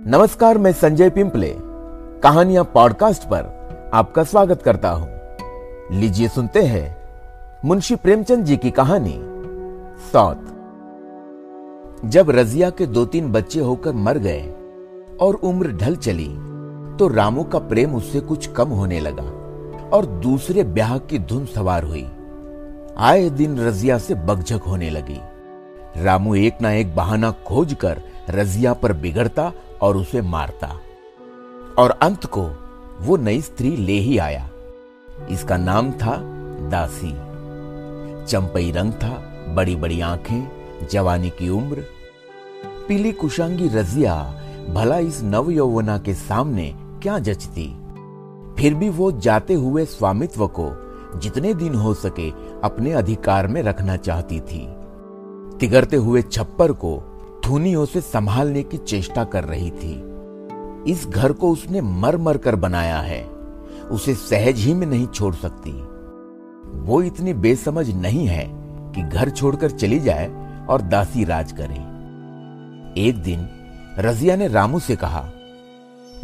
नमस्कार, मैं संजय पिंपले। कहानियाँ पॉडकास्ट पर आपका स्वागत करता हूँ। लीजिए सुनते हैं मुंशी प्रेमचंद जी की कहानी, सौत। जब रजिया के दो तीन बच्चे होकर मर गए और उम्र ढल चली तो रामू का प्रेम उससे कुछ कम होने लगा और दूसरे ब्याह की धुन सवार हुई। आए दिन रजिया से बगझक होने लगी। रामू एक ना एक बहाना खोजकर रजिया पर बिगड़ता और उसे मारता। और अंत को वो नई स्त्री ले ही आया। इसका नाम था दासी। चंपई रंग था बड़ी बड़ी आँखें, जवानी की उम्र। पीली कुशांगी रजिया, भला इस नव यौवना के सामने क्या जचती। फिर भी वो जाते हुए स्वामित्व को जितने दिन हो सके अपने अधिकार में रखना चाहती थी। तिगरते हुए छप्पर को धुनियों से संभालने की चेष्टा कर रही थी। इस घर को उसने मर मर कर बनाया है। उसे सहज ही में नहीं छोड़ सकती। वो इतनी बेसमझ नहीं है कि घर छोड़कर चली जाए और दासी राज करे। एक दिन रजिया ने रामू से कहा,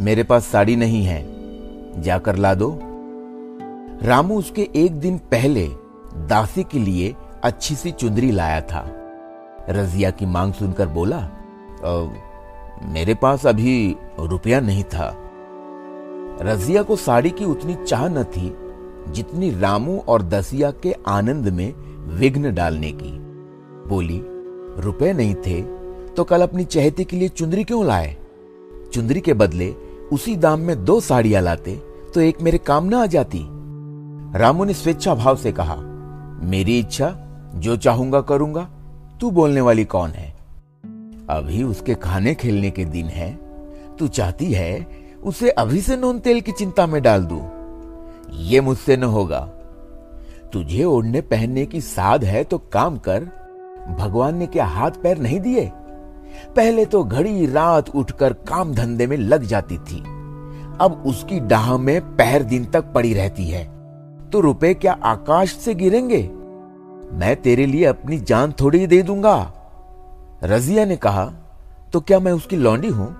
मेरे पास साड़ी नहीं है, जाकर ला दो। रामू उसके एक दिन पहले दासी के लिए अच्छी सी चुंदरी लाया था। रजिया की मांग सुनकर बोला मेरे पास अभी रुपया नहीं था। रजिया को साड़ी की उतनी चाह न थी जितनी रामू और दसिया के आनंद में विघ्न डालने की। बोली, रुपए नहीं थे तो कल अपनी चहते के लिए चुंदरी क्यों लाए? चुंदरी के बदले उसी दाम में दो साड़ियाँ लाते तो एक मेरे काम ना आ जाती? रामू ने स्वेच्छा भाव से कहा, मेरी इच्छा, जो चाहूँगा करूँगा। तू बोलने वाली कौन है? अभी उसके खाने खेलने के दिन है। तू चाहती है उसे अभी से नून तेल की चिंता में डाल दू। ये मुझसे न होगा। तुझे ओढ़ने पहनने की साध है तो काम कर। भगवान ने क्या हाथ पैर नहीं दिए? पहले तो घड़ी रात उठकर काम धंधे में लग जाती थी। अब उसकी डाह में पहर दिन तक पड़ी रहती है। तो रुपए क्या आकाश से गिरेंगे? मैं तेरे लिए अपनी जान थोड़ी ही दे दूँगा। रजिया ने कहा तो क्या मैं उसकी लौंडी हूँ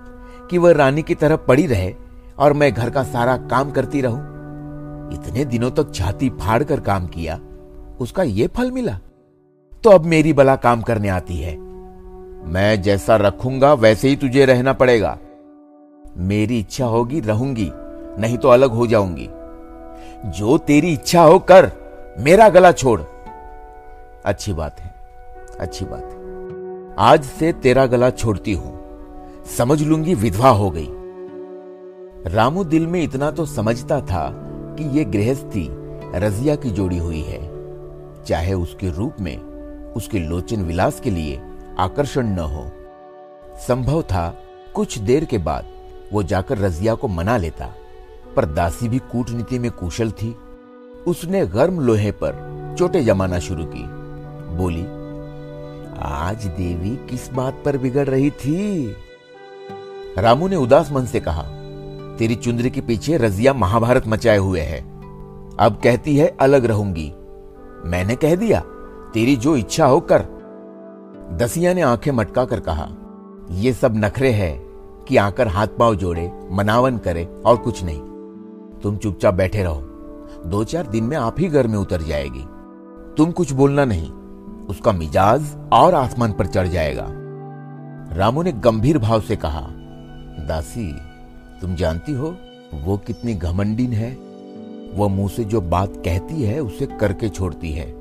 कि वह रानी की तरह पड़ी रहे और मैं घर का सारा काम करती रहूँ? इतने दिनों तक छाती फाड़ कर काम किया, उसका यह फल मिला। तो अब मेरी बला काम करने आती है। मैं जैसा रखूँगा, वैसे ही तुझे रहना पड़ेगा। मेरी इच्छा होगी, रहूँगी, नहीं तो अलग हो जाऊँगी। जो तेरी इच्छा हो, कर, मेरा गला छोड़। अच्छी बात है, अच्छी बात है। आज से तेरा गला छोड़ती हूँ, समझ लूँगी विधवा हो गई। रामू दिल में इतना तो समझता था कि यह गृहस्थी रजिया की जोड़ी हुई है। चाहे उसके रूप में, उसके लोचन विलास के लिए आकर्षण न हो। संभव था कुछ देर के बाद वो जाकर रजिया को मना लेता, पर दासी भी कूटनीति में कुशल थी। उसने गर्म लोहे पर चोटे जमाना शुरू की। बोली, आज देवी किस बात पर बिगड़ रही थी? रामू ने उदास मन से कहा, तेरी चुंदरी के पीछे रजिया महाभारत मचाए हुए है। अब कहती है, अलग रहूँगी। मैंने कह दिया, तेरी जो इच्छा हो कर। दसिया ने आँखें मटका कर कहा यह सब नखरे है कि आकर हाथ पाँव जोड़े, मनावन करे और कुछ नहीं। तुम चुपचाप बैठे रहो। दो चार दिन में आप ही घर में उतर जाएगी। तुम कुछ बोलना नहीं। उसका मिजाज और आसमान पर चढ़ जाएगा। रामू ने गंभीर भाव से कहा, दासी, तुम जानती हो, वो कितनी घमंडीन है। वो मुँह से जो बात कहती है, उसे करके छोड़ती है।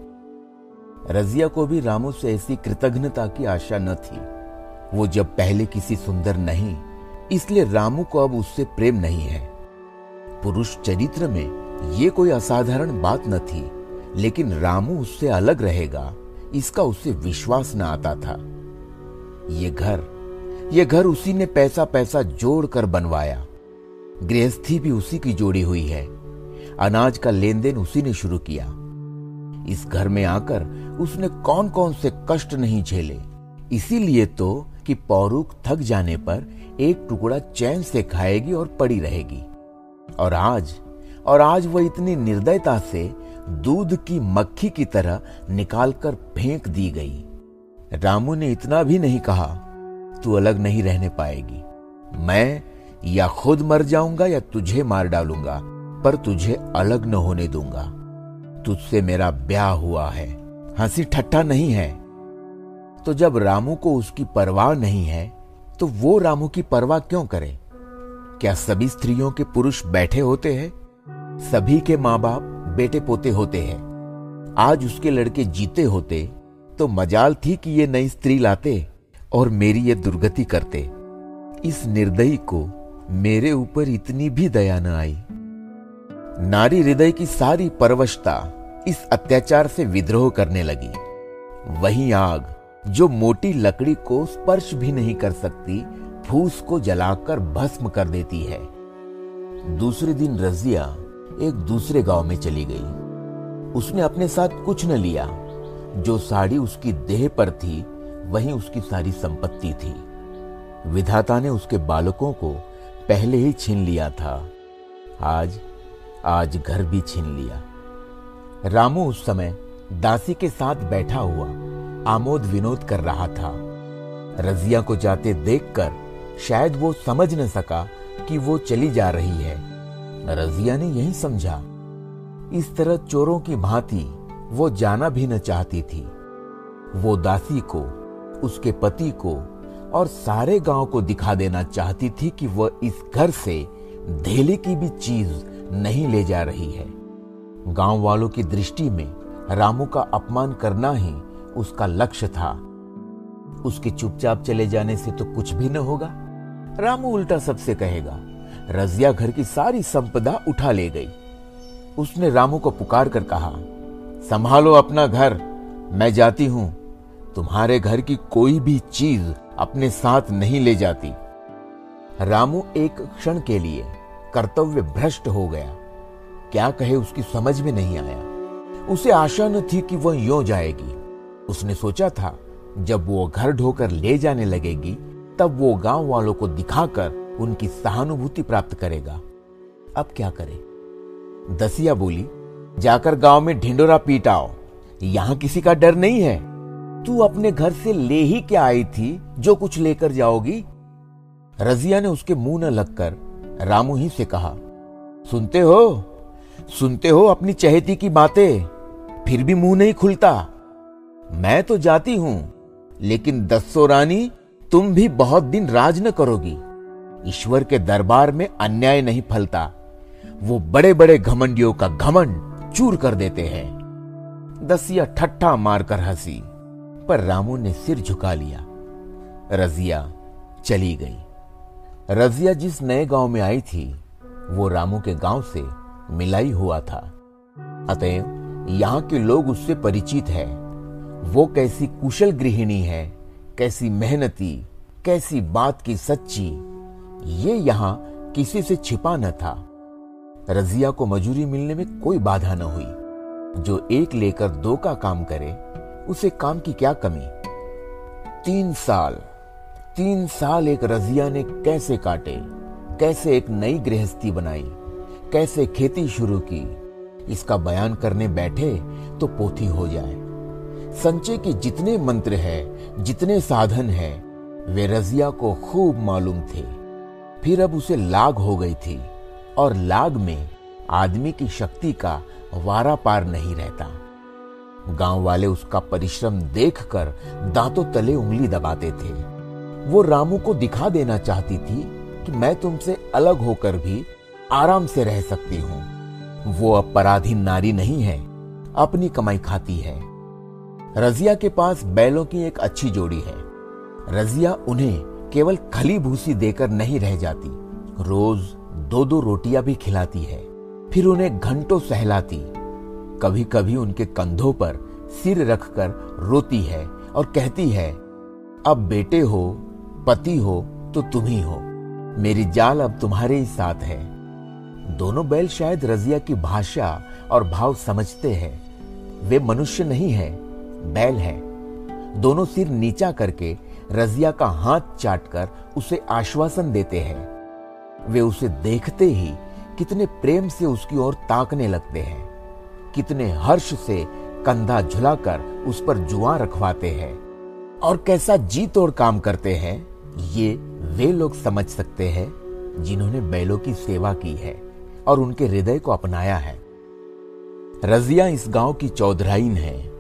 रजिया को भी रामू से ऐसी कृतज्ञता की आशा न थी। वो जब पहले किसी सुंदर नहीं, इसलिए रामू को अब उससे प्रेम नहीं है। पुरुष चरित्र में ये कोई असाधारण बात न थी, लेकिन रामू उससे अलग रहेगा। इसका उसे विश्वास न आता था। ये घर ये घर उसी ने पैसा पैसा जोड़ कर बनवाया। गृहस्थी भी उसी की जोड़ी हुई है। अनाज का लेन देन उसी ने शुरू किया। इस घर में आकर उसने कौन कौन से कष्ट नहीं झेले। इसीलिए तो कि पौरुक थक जाने पर एक टुकड़ा चैन से खाएगी और पड़ी रहेगी। और आज और आज वह इतनी निर्दयता से दूध की मक्खी की तरह निकालकर फेंक दी गई। रामू ने इतना भी नहीं कहा, तू अलग नहीं रहने पाएगी। मैं या खुद मर जाऊँगा या तुझे मार डालूँगा, पर तुझे अलग न होने दूँगा। तुझसे मेरा ब्याह हुआ है। हँसी ठट्ठा नहीं है। तो जब रामू को उसकी परवाह नहीं है तो वो रामू की परवाह क्यों करे? क्या सभी स्त्रियों के पुरुष बैठे होते हैं? सभी के माँ बाप बेटे पोते होते हैं। आज उसके लड़के जीते होते तो मजाल थी कि ये नई स्त्री लाते और मेरी ये दुर्गति करते। इस निर्दयी को मेरे ऊपर इतनी भी दया न आई। नारी हृदय की सारी परवशता इस अत्याचार से विद्रोह करने लगी। वही आग जो मोटी लकड़ी को स्पर्श भी नहीं कर सकती, फूस को जलाकर भस्म कर देती है। दूसरे दिन रजिया एक दूसरे गाँव में चली गई। उसने अपने साथ कुछ न लिया। जो साड़ी उसकी देह पर थी, वही उसकी सारी संपत्ति थी। विधाता ने उसके बालकों को पहले ही छीन लिया था। आज आज घर भी छीन लिया। रामू उस समय दासी के साथ बैठा हुआ, आमोद विनोद कर रहा था। रजिया को जाते देखकर शायद वो समझ न सका कि वो चली जा रही है। रजिया ने यही समझा। इस तरह चोरों की भांति वो जाना भी न चाहती थी। वो दासी को, उसके पति को और सारे गाँव को दिखा देना चाहती थी कि वह इस घर से धेले की भी चीज़ नहीं ले जा रही है। गाँव वालों की दृष्टि में रामू का अपमान करना ही उसका लक्ष्य था। उसके चुपचाप चले जाने से तो कुछ भी न होगा। रामू उल्टा सबसे कहेगा रजिया घर की सारी संपदा उठा ले गई। उसने रामू को पुकार कर कहा, संभालो अपना घर, मैं जाती हूँ। तुम्हारे घर की कोई भी चीज़ अपने साथ नहीं ले जाती। रामू एक क्षण के लिए कर्तव्य भ्रष्ट हो गया। क्या कहे उसकी समझ में नहीं आया। उसे आशा न थी कि वह यो जाएगी। उसने सोचा था, जब वो घर ढोकर ले जाने लगेगी, तब वो गाँव वालों को दिखाकर उनकी सहानुभूति प्राप्त करेगा। अब क्या करे? दसिया बोली, जाकर गाँव में ढिंडोरा पीट आओ। यहाँ किसी का डर नहीं है। तू अपने घर से ले ही क्या आई थी, जो कुछ लेकर जाओगी? रजिया ने उसके मुँह न लगकर रामू ही से कहा, सुनते हो? सुनते हो अपनी चहेती की बातें? फिर भी मुँह नहीं खुलता। मैं तो जाती हूँ, लेकिन दसो रानी, तुम भी बहुत दिन राज न करोगी। ईश्वर के दरबार में अन्याय नहीं फलता। वो बड़े बड़े घमंडियों का घमंड चूर कर देते हैं। दसिया ठट्ठा मारकर हँसी, पर रामू ने सिर झुका लिया। रजिया चली गई। रजिया जिस नए गाँव में आई थी, वो रामू के गाँव से मिलाई हुआ था। अतएव, यहाँ के लोग उससे परिचित है। वो कैसी कुशल गृहिणी है, कैसी मेहनती, कैसी बात की सच्ची। ये यहाँ किसी से छिपा न था। रजिया को मजूरी मिलने में कोई बाधा न हुई। जो एक लेकर दो का काम करे, उसे काम की क्या कमी? तीन साल। तीन साल एक रजिया ने कैसे काटे? कैसे एक नई गृहस्थी बनाई? कैसे खेती शुरू की? इसका बयान करने बैठे तो पोथी हो जाए। संचय के जितने मंत्र हैं, जितने साधन हैं, वे रजिया को खूब मालूम थे। फिर अब उसे लाग हो गई थी और लाग में आदमी की शक्ति का वारा पार नहीं रहता। गाँव वाले उसका परिश्रम देखकर दांतों तले उंगली दबाते थे। वो रामू को दिखा देना चाहती थी कि मैं तुमसे अलग होकर भी आराम से रह सकती हूँ। वो अपराधीन नारी नहीं है, अपनी कमाई खाती है। रजिया के पास बैलों की एक अच्छी जोड़ी है। रजिया उन्हें केवल खली भूसी देकर नहीं रह जाती, रोज दो दो रोटियाँ भी खिलाती है, फिर उन्हें घंटों सहलाती। कभी कभी उनके कंधों पर सिर रखकर रोती है और कहती है, अब बेटे हो, पति हो तो तुम ही हो। मेरी जाल अब तुम्हारे ही साथ है। दोनों बैल शायद रजिया की भाषा और भाव समझते हैं। वे मनुष्य नहीं है, बैल है। दोनों सिर नीचा करके रजिया का हाथ चाटकर उसे आश्वासन देते हैं। वे उसे देखते ही कितने प्रेम से उसकी ओर ताकने लगते हैं। कितने हर्ष से कंधा झुलाकर उस पर जुआ रखवाते हैं। और कैसा जी तोड़ काम करते हैं, ये वे लोग समझ सकते हैं जिन्होंने बैलों की सेवा की है और उनके हृदय को अपनाया है। रजिया इस गाँव की चौधराइन है।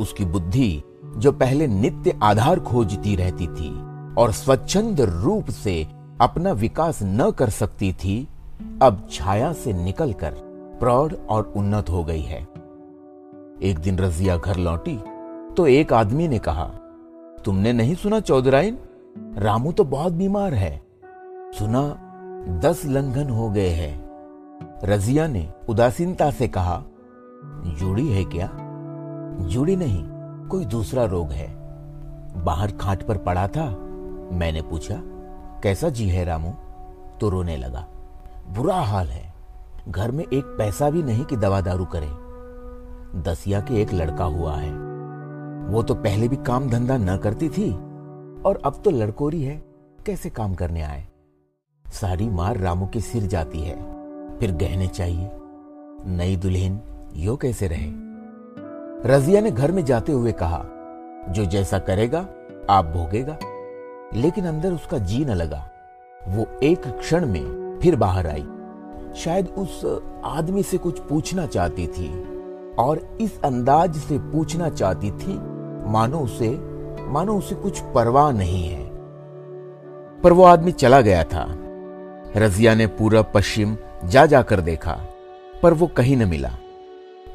उसकी बुद्धि जो पहले नित्य आधार खोजती रहती थी और स्वच्छंद रूप से अपना विकास न कर सकती थी, अब छाया से निकलकर प्रौढ़ और उन्नत हो गई है। एक दिन रजिया घर लौटी तो एक आदमी ने कहा, तुमने नहीं सुना चौधराइन? रामू तो बहुत बीमार है। सुना, दस लंघन हो गए हैं। रजिया ने उदासीनता से कहा, जुड़ी है क्या? जुड़ी नहीं कोई दूसरा रोग है। बाहर खाट पर पड़ा था। मैंने पूछा, कैसा जी है रामू? तो रोने लगा, बुरा हाल है। घर में एक पैसा भी नहीं कि दवा दारू करे। दसिया के एक लड़का हुआ है। वो तो पहले भी काम धंधा न करती थी और अब तो लड़कोरी है। कैसे काम करने आए? सारी मार रामू के सिर जाती है। फिर गहने चाहिए। नई दुल्हन यो कैसे रहे? रजिया ने घर में जाते हुए कहा, जो जैसा करेगा, आप भोगेगा। लेकिन अंदर उसका जी न लगा। वो एक क्षण में फिर बाहर आई। शायद उस आदमी से कुछ पूछना चाहती थी और इस अंदाज से पूछना चाहती थी, मानो उसे मानो उसे कुछ परवाह नहीं है। पर वो आदमी चला गया था। रजिया ने पूरा पश्चिम जा जाकर देखा, पर वो कहीं न मिला।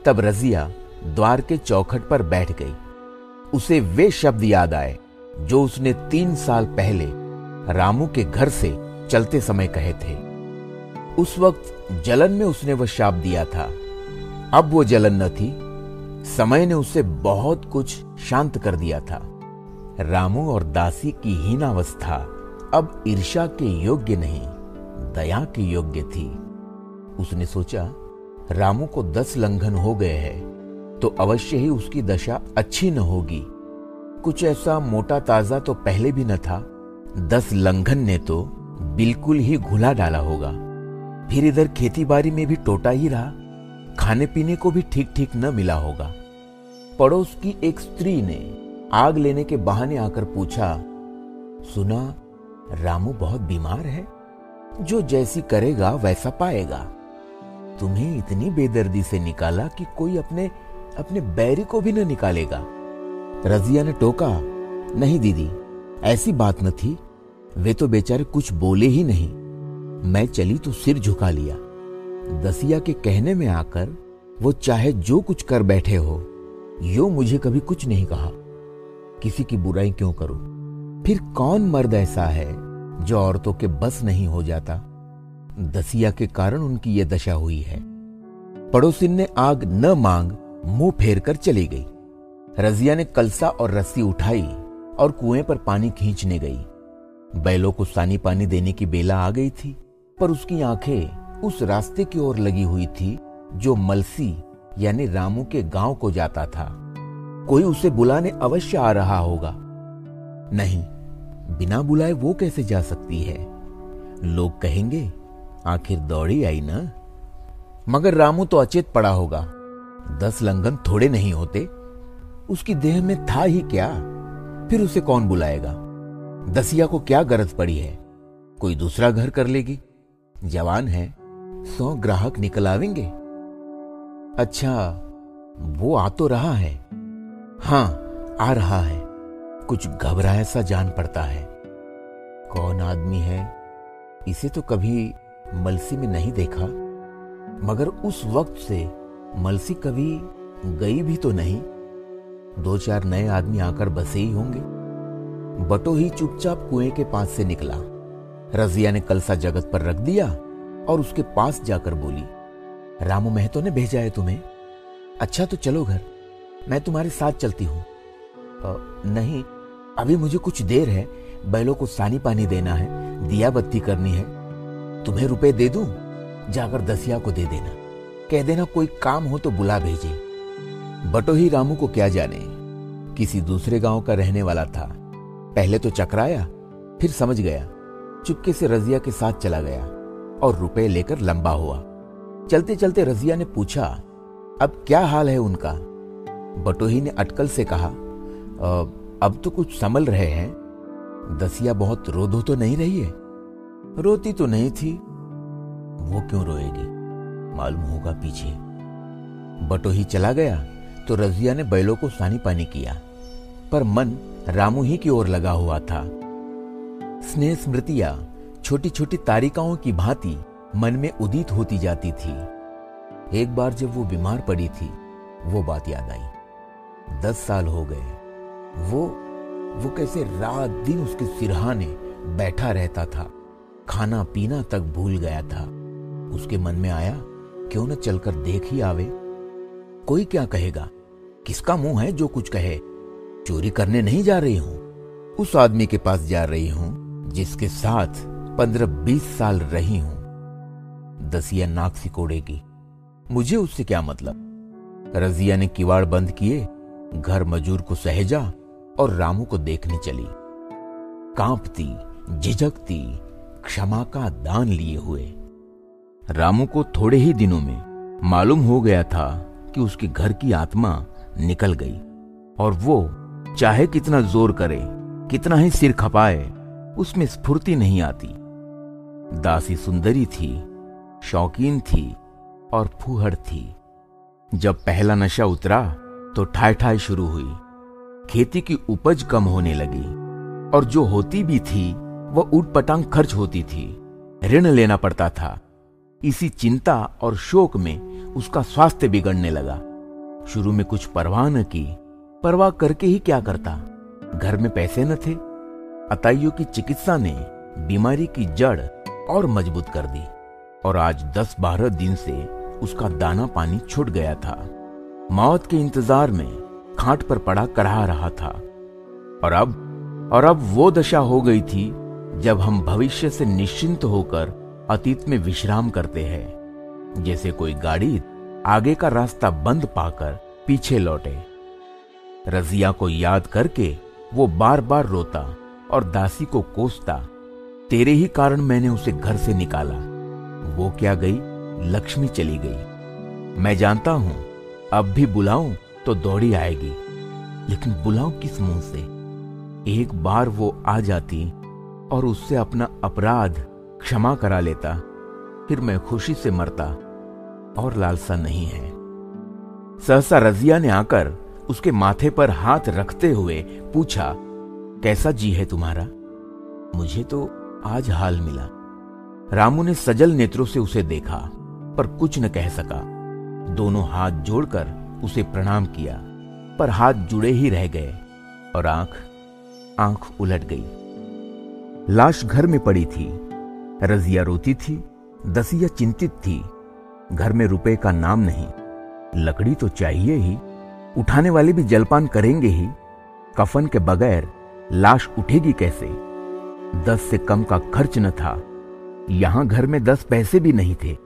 तब रजिया द्वार के चौखट पर बैठ गई। उसे वे शब्द याद आए, जो उसने तीन साल पहले रामू के घर से चलते समय कहे थे। उस वक्त जलन में उसने वह शाप दिया था। अब वो जलन न थी। समय ने उसे बहुत कुछ शांत कर दिया था। रामू और दासी की हीनावस्था अब ईर्षा के योग्य नहीं, दया के योग्य थी। उसने सोचा, रामू को दस लंघन हो गए हैं। तो अवश्य ही उसकी दशा अच्छी न होगी। कुछ ऐसा मोटा ताज़ा तो पहले भी न था। दस लंघन ने तो बिल्कुल ही घुला डाला होगा। फिर इधर खेती बाड़ी में भी टोटा ही रहा। खाने पीने को भी ठीक ठीक न मिला होगा। पड़ोस की एक स्त्री ने आग लेने के बहाने आकर पूछा, सुना, रामू बहुत बीमार है? जो जैसी करेगा वैसा पाएगा। तुम्हें इतनी बेदर्दी से निकाला कि कोई अपने अपने बैरी को भी न निकालेगा। रजिया ने टोका, नहीं दीदी, ऐसी बात न थी। वे तो बेचारे कुछ बोले ही नहीं। मैं चली तो सिर झुका लिया। दसिया के कहने में आकर वो चाहे जो कुछ कर बैठे हो, यो मुझे कभी कुछ नहीं कहा। किसी की बुराई क्यों करूँ? फिर कौन मर्द ऐसा है जो औरतों के बस नहीं हो जाता? दसिया के कारण उनकी यह दशा हुई है। पड़ोसिन ने आग न मांग मुँह फेर कर चली गई। रजिया ने कलसा और रस्सी उठाई और कुएँ पर पानी खींचने गई। बैलों को सानी पानी देने की बेला आ गई थी, पर उसकी आँखें उस रास्ते की ओर लगी हुई थी, जो मलसी यानी रामू के गाँव को जाता था। कोई उसे बुलाने अवश्य आ रहा होगा। नहीं, बिना बुलाए वो कैसे जा सकती है? लोग कहेंगे, आखिर दौड़ी आई ना? मगर रामू तो अचेत पड़ा होगा। दस लंगन थोड़े नहीं होते। उसकी देह में था ही क्या? फिर उसे कौन बुलाएगा? दसिया को क्या गरज पड़ी है? कोई दूसरा घर कर लेगी? जवान है, सौ ग्राहक निकल आवेंगे। अच्छा वो आ तो रहा है। हाँ आ रहा है। कुछ घबराया सा जान पड़ता है। कौन आदमी है? इसे तो कभी मलसी में नहीं देखा। मगर उस वक्त से मलसी कभी गई भी तो नहीं। दो चार नए आदमी आकर बसे ही होंगे। बटो ही चुपचाप कुएँ के पास से निकला। रजिया ने कलसा जगत पर रख दिया और उसके पास जाकर बोली, रामू महतो ने भेजा है तुम्हें? अच्छा तो चलो घर, मैं तुम्हारे साथ चलती हूँ। नहीं, अभी मुझे कुछ देर है, बैलों को सानी पानी देना है दिया बत्ती करनी है। तुम्हें रुपए दे दूँ? जाकर दसिया को दे देना। कह देना कोई काम हो तो बुला भेजे। बटो ही रामू को क्या जाने? किसी दूसरे गाँव का रहने वाला था। पहले तो चकराया, फिर समझ गया। चुपके से रजिया के साथ चला गया और रुपए लेकर लंबा हुआ। चलते चलते रजिया ने पूछा, अब क्या हाल है उनका? बटोही ने अटकल से कहा अब तो कुछ संभल रहे हैं। दसिया बहुत रो दो तो नहीं रही है? रोती तो नहीं थी। वो क्यों रोएगी? मालूम होगा पीछे। बटो ही चला गया तो रजिया ने बैलों को सानी पानी किया, पर मन रामू ही की ओर लगा हुआ था। स्नेह स्मृतियाँ छोटी छोटी तारिकाओं की भांति मन में उदित होती जाती थी। एक बार जब वो बीमार पड़ी थी, वो बात याद आई। दस साल हो गए। वो वो कैसे रात दिन उसके सिरहाने बैठा रहता था खाना पीना तक भूल गया था। उसके मन में आया क्यों न चलकर देख ही आवे? कोई क्या कहेगा? किसका मुँह है जो कुछ कहे? चोरी करने नहीं जा रही हूँ। उस आदमी के पास जा रही हूँ, जिसके साथ पंद्रह बीस साल रही हूँ। दसिया नाक सिकोड़ेगी। मुझे उससे क्या मतलब? रजिया ने किवाड़ बंद किए, घर मजूर को सहेजा और रामू को देखने चली। कांपती, झिझकती, क्षमा का दान लिए हुए। रामू को थोड़े ही दिनों में मालूम हो गया था कि उसके घर की आत्मा निकल गई और वो चाहे कितना ज़ोर करे, कितना ही सिर खपाए, उसमें स्फूर्ति नहीं आती। दासी सुंदरी थी, शौकीन थी और फूहड़ थी। जब पहला नशा उतरा तो ठाई ठाई शुरू हुई। खेती की उपज कम होने लगी और जो होती भी थी, वह उठ पटांग खर्च होती थी। ऋण लेना पड़ता था। इसी चिंता और शोक में उसका स्वास्थ्य बिगड़ने लगा। शुरू में कुछ परवाह न की। परवाह करके ही क्या करता? घर में पैसे न थे। अताइयों की चिकित्सा ने बीमारी की जड़ और मज़बूत कर दी। और आज दस बारह दिन से उसका दाना पानी छूट गया था। मौत के इंतज़ार में खाट पर पड़ा करहा रहा था। और अब और अब वो दशा हो गई थी जब हम भविष्य से निश्चिंत होकर अतीत में विश्राम करते हैं। जैसे कोई गाड़ी आगे का रास्ता बंद पाकर पीछे लौटे। रजिया को याद करके वो बार बार रोता और दासी को कोसता, तेरे ही कारण मैंने उसे घर से निकाला। वो क्या गई? लक्ष्मी चली गई। मैं जानता हूँ, अब भी बुलाऊं तो दौड़ी आएगी। लेकिन बुलाऊं किस मुँह से? एक बार वो आ जाती और उससे अपना अपराध क्षमा करा लेता, फिर मैं खुशी से मरता और लालसा नहीं है। सहसा रजिया ने आकर उसके माथे पर हाथ रखते हुए पूछा, कैसा जी है तुम्हारा? मुझे तो आज हाल मिला। रामू ने सजल नेत्रों से उसे देखा, पर कुछ न कह सका। दोनों हाथ जोड़कर उसे प्रणाम किया, पर हाथ जुड़े ही रह गए और आँख आँख उलट गई। लाश घर में पड़ी थी। रजिया रोती थी, दसिया चिंतित थी, घर में रुपए का नाम नहीं, लकड़ी तो चाहिए ही, उठाने वाले भी जलपान करेंगे ही, कफन के बगैर लाश उठेगी कैसे? दस से कम का खर्च न था, यहाँ घर में दस पैसे भी नहीं थे,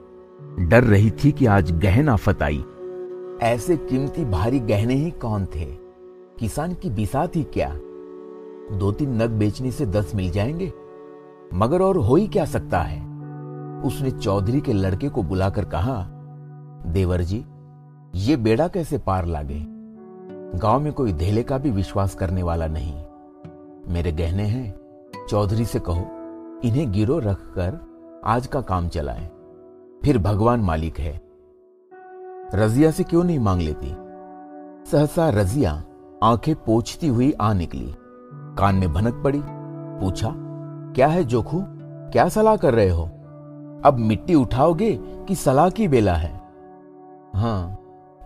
डर रही थी कि आज गहन आफत आई। ऐसे कीमती भारी गहने ही कौन थे? किसान की बिसात ही क्या? दो तीन नग बेचने से दस मिल जाएँगे? मगर और हो ही क्या सकता है? उसने चौधरी के लड़के को बुलाकर कहा, देवर जी, ये बेड़ा कैसे पार लागे? गाँव में कोई धेले का भी विश्वास करने वाला नहीं। मेरे गहने हैं, चौधरी से कहो, इन्हें गिरो रखकर आज का काम चलाएँ। फिर भगवान मालिक है। रजिया से क्यों नहीं मांग लेती? सहसा रजिया आँखें पोछती हुई आ निकली। कान में भनक पड़ी, पूछा क्या है जोखू? क्या सलाह कर रहे हो? अब मिट्टी उठाओगे कि सलाह की बेला है? हाँ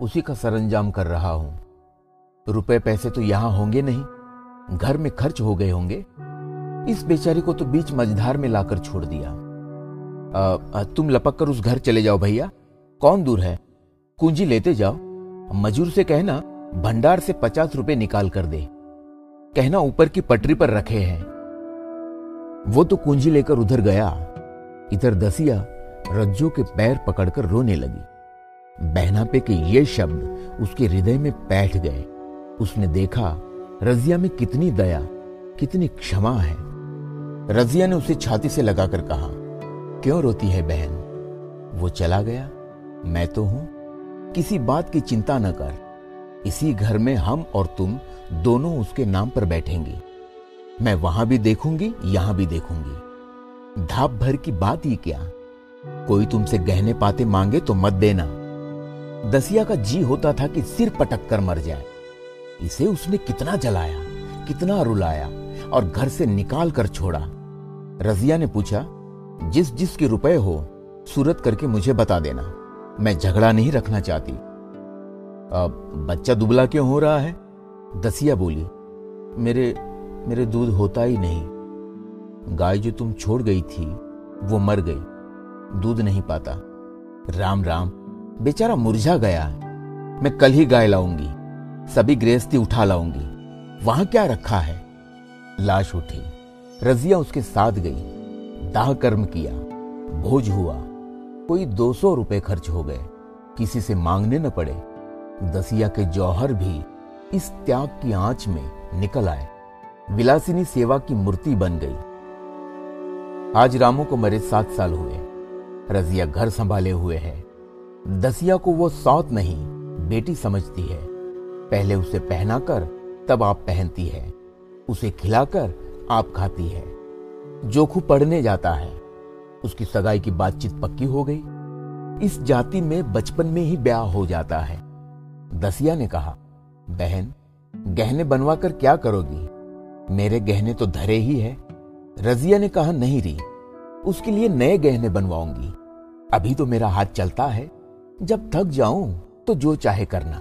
उसी का सरंजाम कर रहा हूँ। रुपए पैसे तो यहाँ होंगे नहीं। घर में खर्च हो गए होंगे। इस बेचारी को तो बीच मझधार में लाकर छोड़ दिया। आ, तुम लपक कर उस घर चले जाओ भैया। कौन दूर है? कुंजी लेते जाओ। मजूर से कहना भंडार से पचास रुपए निकाल कर दे। कहना ऊपर की पटरी पर रखे हैं। वो तो कुंजी लेकर उधर गया। इधर दसिया रज्जो के पैर पकड़कर रोने लगी। बहना पे के ये शब्द उसके हृदय में बैठ गए। उसने देखा, रजिया में कितनी दया, कितनी क्षमा है। रजिया ने उसे छाती से लगाकर कहा, क्यों रोती है बहन? वो चला गया। मैं तो हूँ। किसी बात की चिंता न कर। इसी घर में हम और तुम दोनों उसके नाम पर बैठेंगे। मैं वहाँ भी देखूँगी, यहाँ भी देखूँगी। धाप भर की बात ही क्या? कोई तुमसे गहने पाते मांगे तो मत देना। दसिया का जी होता था कि सिर पटक कर मर जाए। इसे उसने कितना जलाया, कितना रुलाया और घर से निकाल कर छोड़ा। रजिया ने पूछा, जिस जिस के रुपए हो, सूरत करके मुझे बता देना। मैं झगड़ा नहीं रखना चाहती। अब बच्चा दुबला क्यों हो रहा है? दसिया बोली, मेरे मेरे दूध होता ही नहीं। गाय जो तुम छोड़ गई थी, वो मर गई। दूध नहीं पाता। राम राम, बेचारा मुरझा गया मैं कल ही गाय लाऊँगी, सभी गृहस्थी उठा लाऊँगी। वहाँ क्या रखा है? लाश उठी, रजिया उसके साथ गई। दाह कर्म किया, भोज हुआ। कोई दो सौ रुपए खर्च हो गए। किसी से मांगने न पड़े। दसिया के जौहर भी इस त्याग की आँच में निकल आए। विलासिनी सेवा की मूर्ति बन गई। आज रामू को मरे सात साल हुए। रजिया घर संभाले हुए है। दसिया को वो सौत नहीं, बेटी समझती है। पहले उसे पहनाकर तब आप पहनती है। उसे खिलाकर आप खाती है। जोखू पढ़ने जाता है। उसकी सगाई की बातचीत पक्की हो गई। इस जाति में बचपन में ही ब्याह हो जाता है। दसिया ने कहा, बहन, गहने बनवा कर क्या करोगी? मेरे गहने तो धरे ही है। रजिया ने कहा, नहीं री, उसके लिए नए गहने बनवाऊँगी। अभी तो मेरा हाथ चलता है। जब थक जाऊँ तो जो चाहे करना।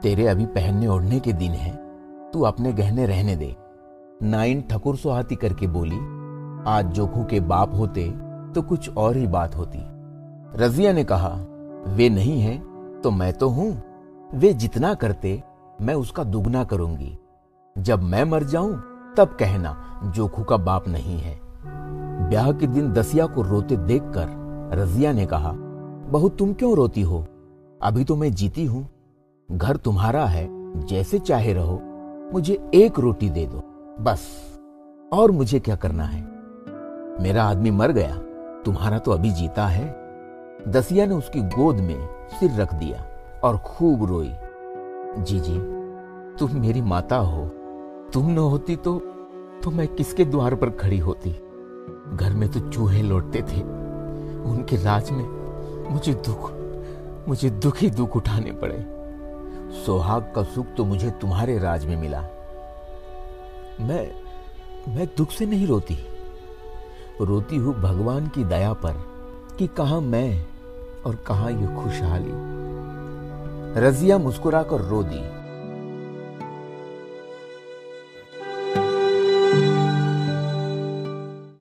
तेरे अभी पहनने ओढ़ने के दिन है। तू अपने गहने रहने दे। नाइन ठकुर सुहाती करके बोली, आज जोखू के बाप होते तो कुछ और ही बात होती। रजिया ने कहा, वे नहीं है तो मैं तो हूँ। वे जितना करते, मैं उसका दुगना करूँगी। जब मैं मर जाऊँ तब कहना, जोखू का बाप नहीं है। ब्याह के दिन दसिया को रोते देखकर रजिया ने कहा बहु तुम क्यों रोती हो? अभी तो मैं जीती हूँ। घर तुम्हारा है, जैसे चाहे रहो। मुझे एक रोटी दे दो, बस। और मुझे क्या करना है? मेरा आदमी मर गया, तुम्हारा तो अभी जीता है। दसिया ने उसकी गोद में सिर रख दिया और खूब रोई, जी जी, तुम मेरी माता हो। तुम न होती तो तो मैं किसके द्वार पर खड़ी होती? घर में तो चूहे लौटते थे। उनके राज में मुझे दुख मुझे दुख ही दुख उठाने पड़े। सोहाग का सुख तो मुझे तुम्हारे राज में मिला। मैं मैं दुख से नहीं रोती। रोती हूँ भगवान की दया पर कि कहा मैं और कहा ये खुशहाली। रजिया मुस्कुराकर रो दी।